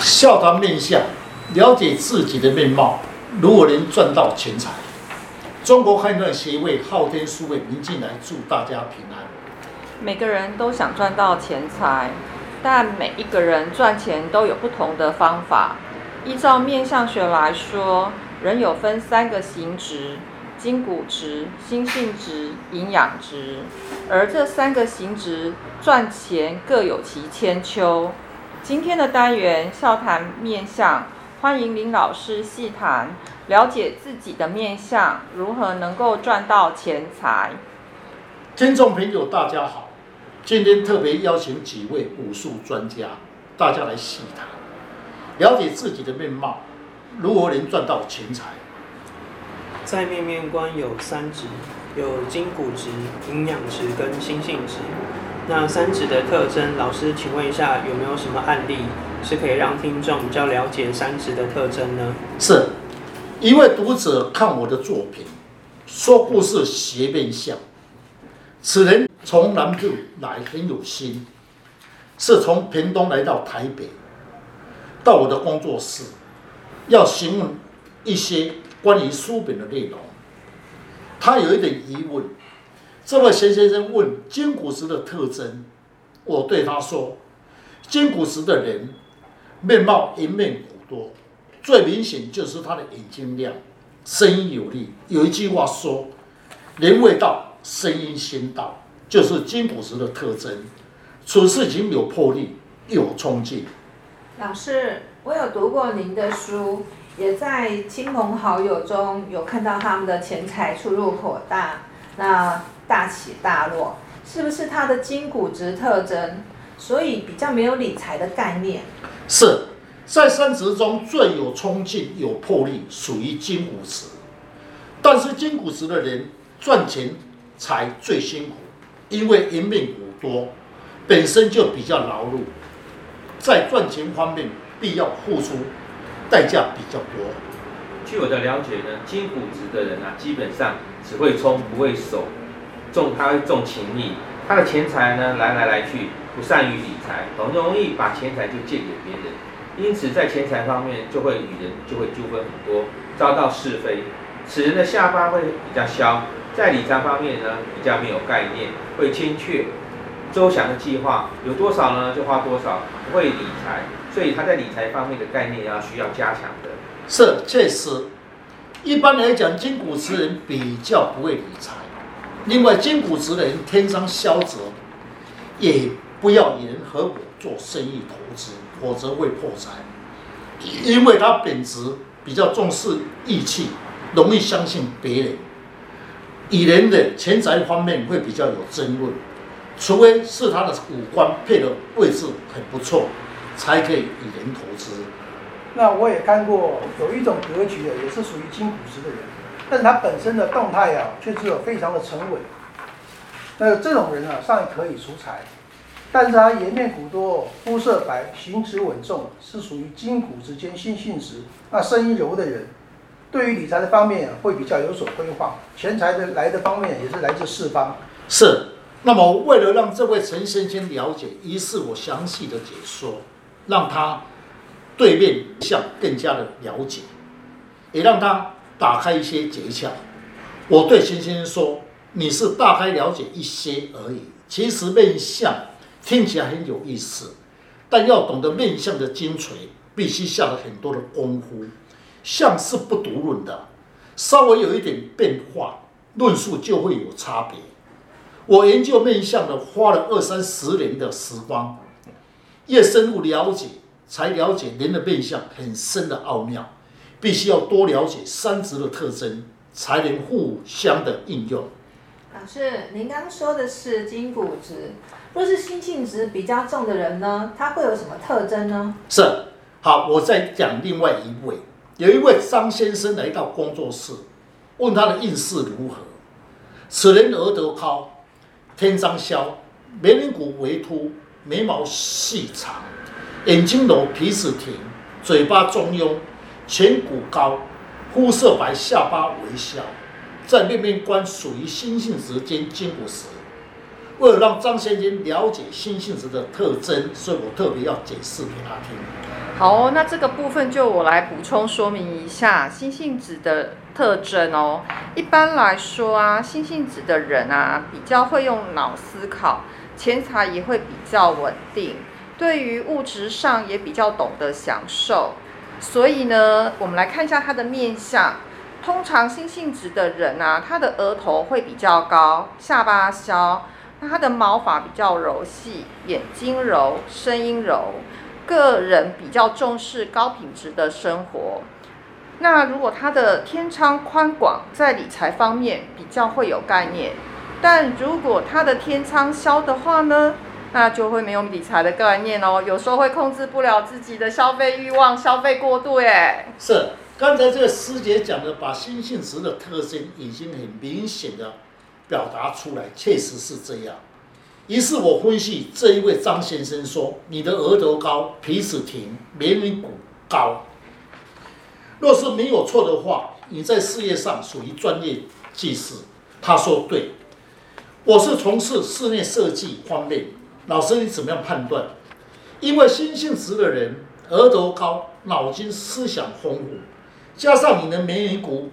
笑谈面相，了解自己的面貌，如何能赚到钱财？中国汉传协会昊天书院林进来祝大家平安。每个人都想赚到钱财，但每一个人赚钱都有不同的方法。依照面相学来说，人有分三个形值：筋骨值、心性值、营养值。而这三个形值赚钱各有其千秋。今天的单元笑谈面相，欢迎林老师细谈，了解自己的面相，如何能够赚到钱财。听众朋友，大家好，今天特别邀请几位武术专家，大家来细谈，了解自己的面貌，如何能赚到钱财。在面面观有三值，有筋骨值、营养值跟心性质。那三指的特征，老师，请问一下，有没有什么案例是可以让听众比较了解三指的特征呢？是一位读者看我的作品，说故事斜面相。此人从南部来很有心，是从屏东来到台北，到我的工作室，要询问一些关于书本的内容。他有一点疑问。这位钱先生问筋骨质的特征，我对他说：筋骨质的人面貌颜面骨多，最明显就是他的眼睛亮，声音有力。有一句话说：人未到，声音先到，就是筋骨质的特征。处事情有魄力，有冲劲。老师，我有读过您的书，也在亲朋好友中有看到他们的钱财出入颇大。那大起大落，是不是他的金骨值特征？所以比较没有理财的概念。是在三十中最有冲劲、有魄力，属于金骨值。但是金骨值的人赚钱才最辛苦，因为银面骨多，本身就比较劳碌，在赚钱方面必要付出代价比较多。据我的了解呢，金骨值的人啊，基本上只会冲不会守。重他会重情义，他的钱财呢来来来去，不善于理财，很容易把钱财就借给别人，因此在钱财方面就会与人就会纠纷很多，遭到是非。此人的下巴会比较削，在理财方面呢比较没有概念，会欠缺，周详的计划有多少呢就花多少，不会理财，所以他在理财方面的概念要需要加强的。是确实，一般来讲，金骨质人比较不会理财。另外，筋骨质的人天生消极，也不要与人合伙做生意投资，否则会破财。因为他本质比较重视义气，容易相信别人，与人的钱财方面会比较有争论，除非是他的五官配的位置很不错，才可以与人投资。那我也看过有一种格局的，也是属于金骨质的人。但他本身的动态啊，却只有非常的沉稳。那这种人啊，尚可以出财，但是他颜面骨多，肤色白，行止稳重，是属于筋骨之间心性质。那声音柔的人，对于理财的方面，会比较有所规划。钱财的来的方面也是来自四方。是。那么为了让这位陈先生了解，于是我详细的解说，让他对面相更加的了解，也让他。打开一些诀窍，我对秦先生说：“你是大概了解一些而已。其实面相听起来很有意思，但要懂得面相的精髓，必须下了很多的功夫。相是不独论的，稍微有一点变化，论述就会有差别。我研究面相的，花了二三十年的时光，越深入了解，才了解人的面相很深的奥妙。”必须要多了解三值的特征，才能互相的应用。老师，您刚刚说的是筋骨值，若是心性值比较重的人呢，他会有什么特征呢？是，好，我再讲另外一位，有一位张先生来到工作室，问他的运势如何。此人额头高，天章消，眉棱骨微凸，眉毛细长，眼睛柔，鼻子挺，嘴巴中庸。颧骨高，肤色白，下巴微笑，在面面观属于心性质兼筋骨质。为了让张先生了解心性质的特征，所以我特别要解释给他听。好，那这个部分就我来补充说明一下心性质的特征哦。一般来说啊，心性质的人啊，比较会用脑思考，钱财也会比较稳定，对于物质上也比较懂得享受。所以呢，我们来看一下他的面相。通常心性质的人啊，他的额头会比较高，下巴削，那他的毛发比较柔细，眼睛柔，声音柔。个人比较重视高品质的生活，那如果他的天仓宽广，在理财方面比较会有概念，但如果他的天仓削的话呢，那就会没有理财的概念哦，有时候会控制不了自己的消费欲望，消费过度耶。是，刚才这个师姐讲的，把心性质的特征已经很明显的表达出来，确实是这样。于是我分析这一位张先生说：“你的额头高，鼻子挺，眉棱骨高。若是没有错的话，你在事业上属于专业技师。”他说：“对，我是从事室内设计方面。老师，你怎么样判断？因为心性直的人，额头高，脑筋思想丰富，加上你的眉骨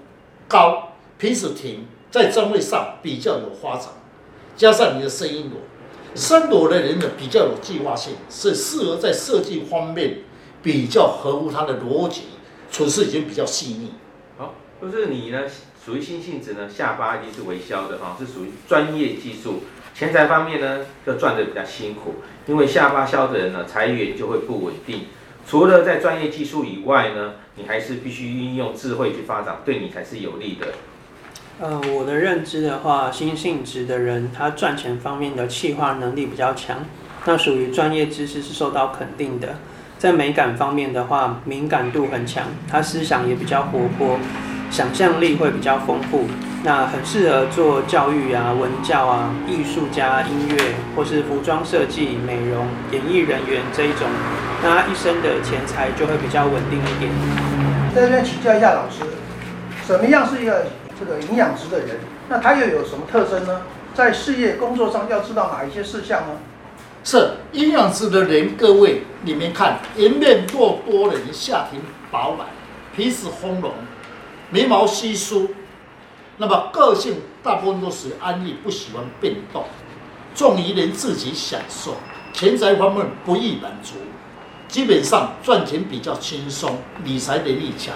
高，鼻子挺，在专位上比较有发展，加上你的声音柔。”深裸的人呢，比较有计划性，是适合在设计方面比较合乎他的逻辑，处事已经比较细腻。好，就是你呢，属于心性质呢，下巴一定是微削的哈，是属于专业技术。钱财方面呢，就赚得比较辛苦，因为下巴削的人呢，财源就会不稳定。除了在专业技术以外呢，你还是必须运用智慧去发展，对你才是有利的。呃，我的认知的话，新性质的人，他赚钱方面的企划能力比较强，那属于专业知识是受到肯定的。在美感方面的话，敏感度很强，他思想也比较活泼，想象力会比较丰富，那很适合做教育啊、文教啊、艺术家、音乐或是服装设计、美容、演艺人员这一种，那他一生的钱财就会比较稳定一点。在这边请教一下老师，什么样是一个？这个营养值的人，那他又有什么特征呢？在事业工作上要知道哪一些事项呢？是营养值的人，各位你们看，颜面过多的人，下庭饱满，皮肤丰隆，眉毛稀疏，那么个性大部分都属于安逸，不喜欢变动，重于人自己享受，钱财方面不易满足，基本上赚钱比较轻松，理财能力强，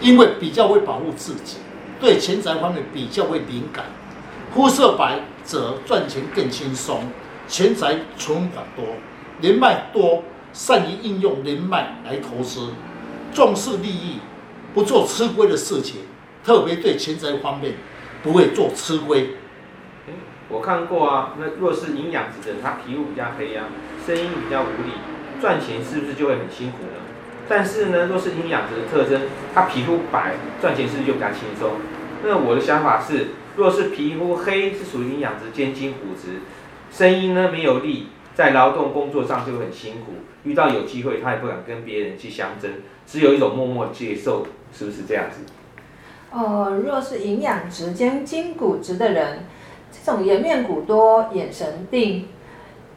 因为比较会保护自己。对钱财方面比较会敏感，肤色白则赚钱更轻松，钱财存款多，人脉多，善于应用人脉来投资，重视利益，不做吃亏的事情，特别对钱财方面不会做吃亏。我看过啊，那若是营养值的人，他皮肤比较黑啊，声音比较无力，赚钱是不是就会很辛苦呢？但是呢，若是营养值的特征，他皮肤白，赚钱是不是就比较轻松？那我的想法是，若是皮肤黑，是属于营养值兼金骨质，声音呢没有力，在劳动工作上就会很辛苦，遇到有机会他也不敢跟别人去相争，只有一种默默接受，是不是这样子？哦，若是营养值兼筋骨值的人，这种颜面骨多，眼神定，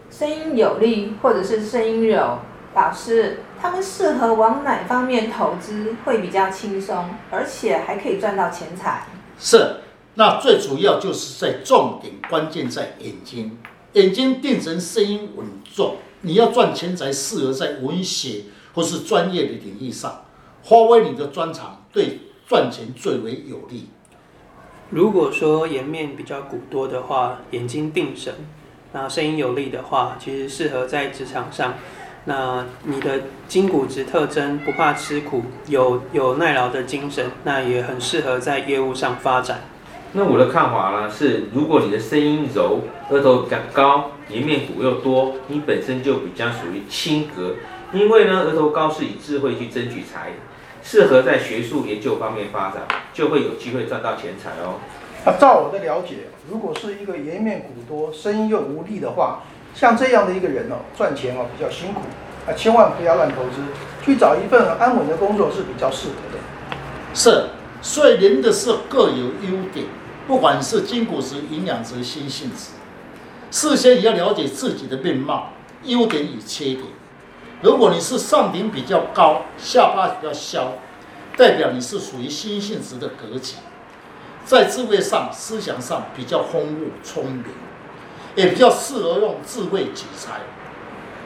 声音有力，或者是声音柔。老师，他们适合往哪方面投资会比较轻松，而且还可以赚到钱财？是，那最主要就是在重点关键在眼睛，眼睛定成声音稳重。你要赚钱财，适合在文学或是专业的领域上发挥你的专长，对赚钱最为有利。如果说颜面比较骨多的话，眼睛定神，那声音有力的话，其实适合在职场上。那你的筋骨质特征不怕吃苦，有有耐劳的精神，那也很适合在业务上发展。那我的看法呢是，如果你的声音柔，额头比较高，颜面骨又多，你本身就比较属于清格，因为呢额头高是以智慧去争取财，适合在学术研究方面发展，就会有机会赚到钱财哦。啊，照我的了解，如果是一个颜面骨多，声音又无力的话。像这样的一个人哦，赚钱哦比较辛苦啊，千万不要乱投资，去找一份安稳的工作是比较适合的。是，所以人的是各有优点，不管是筋骨质、营养质、心性质。事先也要了解自己的面貌、优点与缺点。如果你是上顶比较高，下巴比较削，代表你是属于心性质的格局，在智慧上、思想上比较丰富、聪明，也比较适合用智慧取材。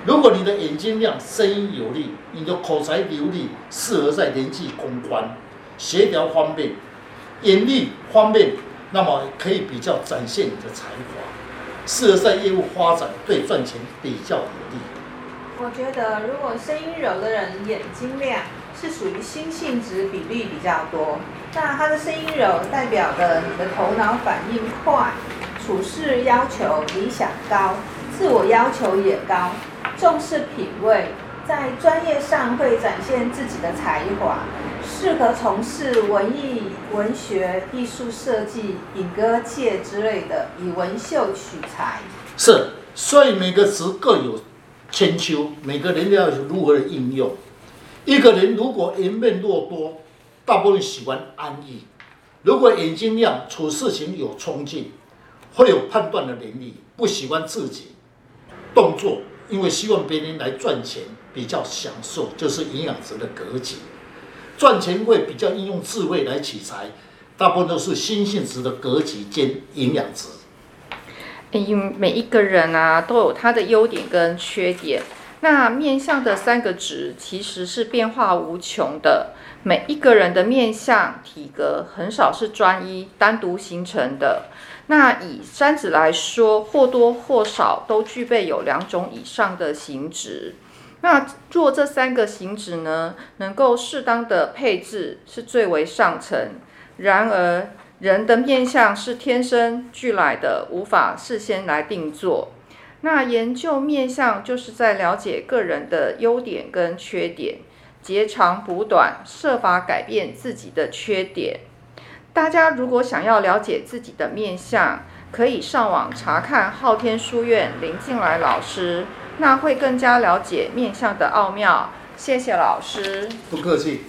如果你的眼睛亮、声音有力，你的口才流利，适合在人际公关、协调方面、眼力方面，那么可以比较展现你的才华，适合在业务发展，对赚钱比较有利。我觉得，如果声音柔的人眼睛亮，是属于心性质比例比较多。那他的声音柔代表的你的头脑反应快，处事要求理想高，自我要求也高。重视品味，在专业上会展现自己的才华，适合从事文艺、文学、艺术设计、影歌界之类的，以文秀取材。是，所以每个词各有千秋，每个人都要如何的应用。一个人如果颜面若多，大部分喜欢安逸；如果眼睛亮，处事情有冲劲，会有判断的能力，不喜欢自己动作。因为希望别人来赚钱，比较享受，就是营养值的格局。赚钱会比较应用智慧来取财，大部分都是心性值的格局兼营养值。因每一个人啊，都有他的优点跟缺点。那面相的三个值其实是变化无穷的。每一个人的面相体格很少是专一单独形成的。那以三子来说，或多或少都具备有两种以上的形值。那若这三个形质呢，能够适当的配置，是最为上乘。然而，人的面相是天生俱来的，无法事先来定做。那研究面相，就是在了解个人的优点跟缺点，截长补短，设法改变自己的缺点。大家如果想要了解自己的面相，可以上网查看昊天书院林进来老师，那会更加了解面相的奥妙。谢谢老师，不客气。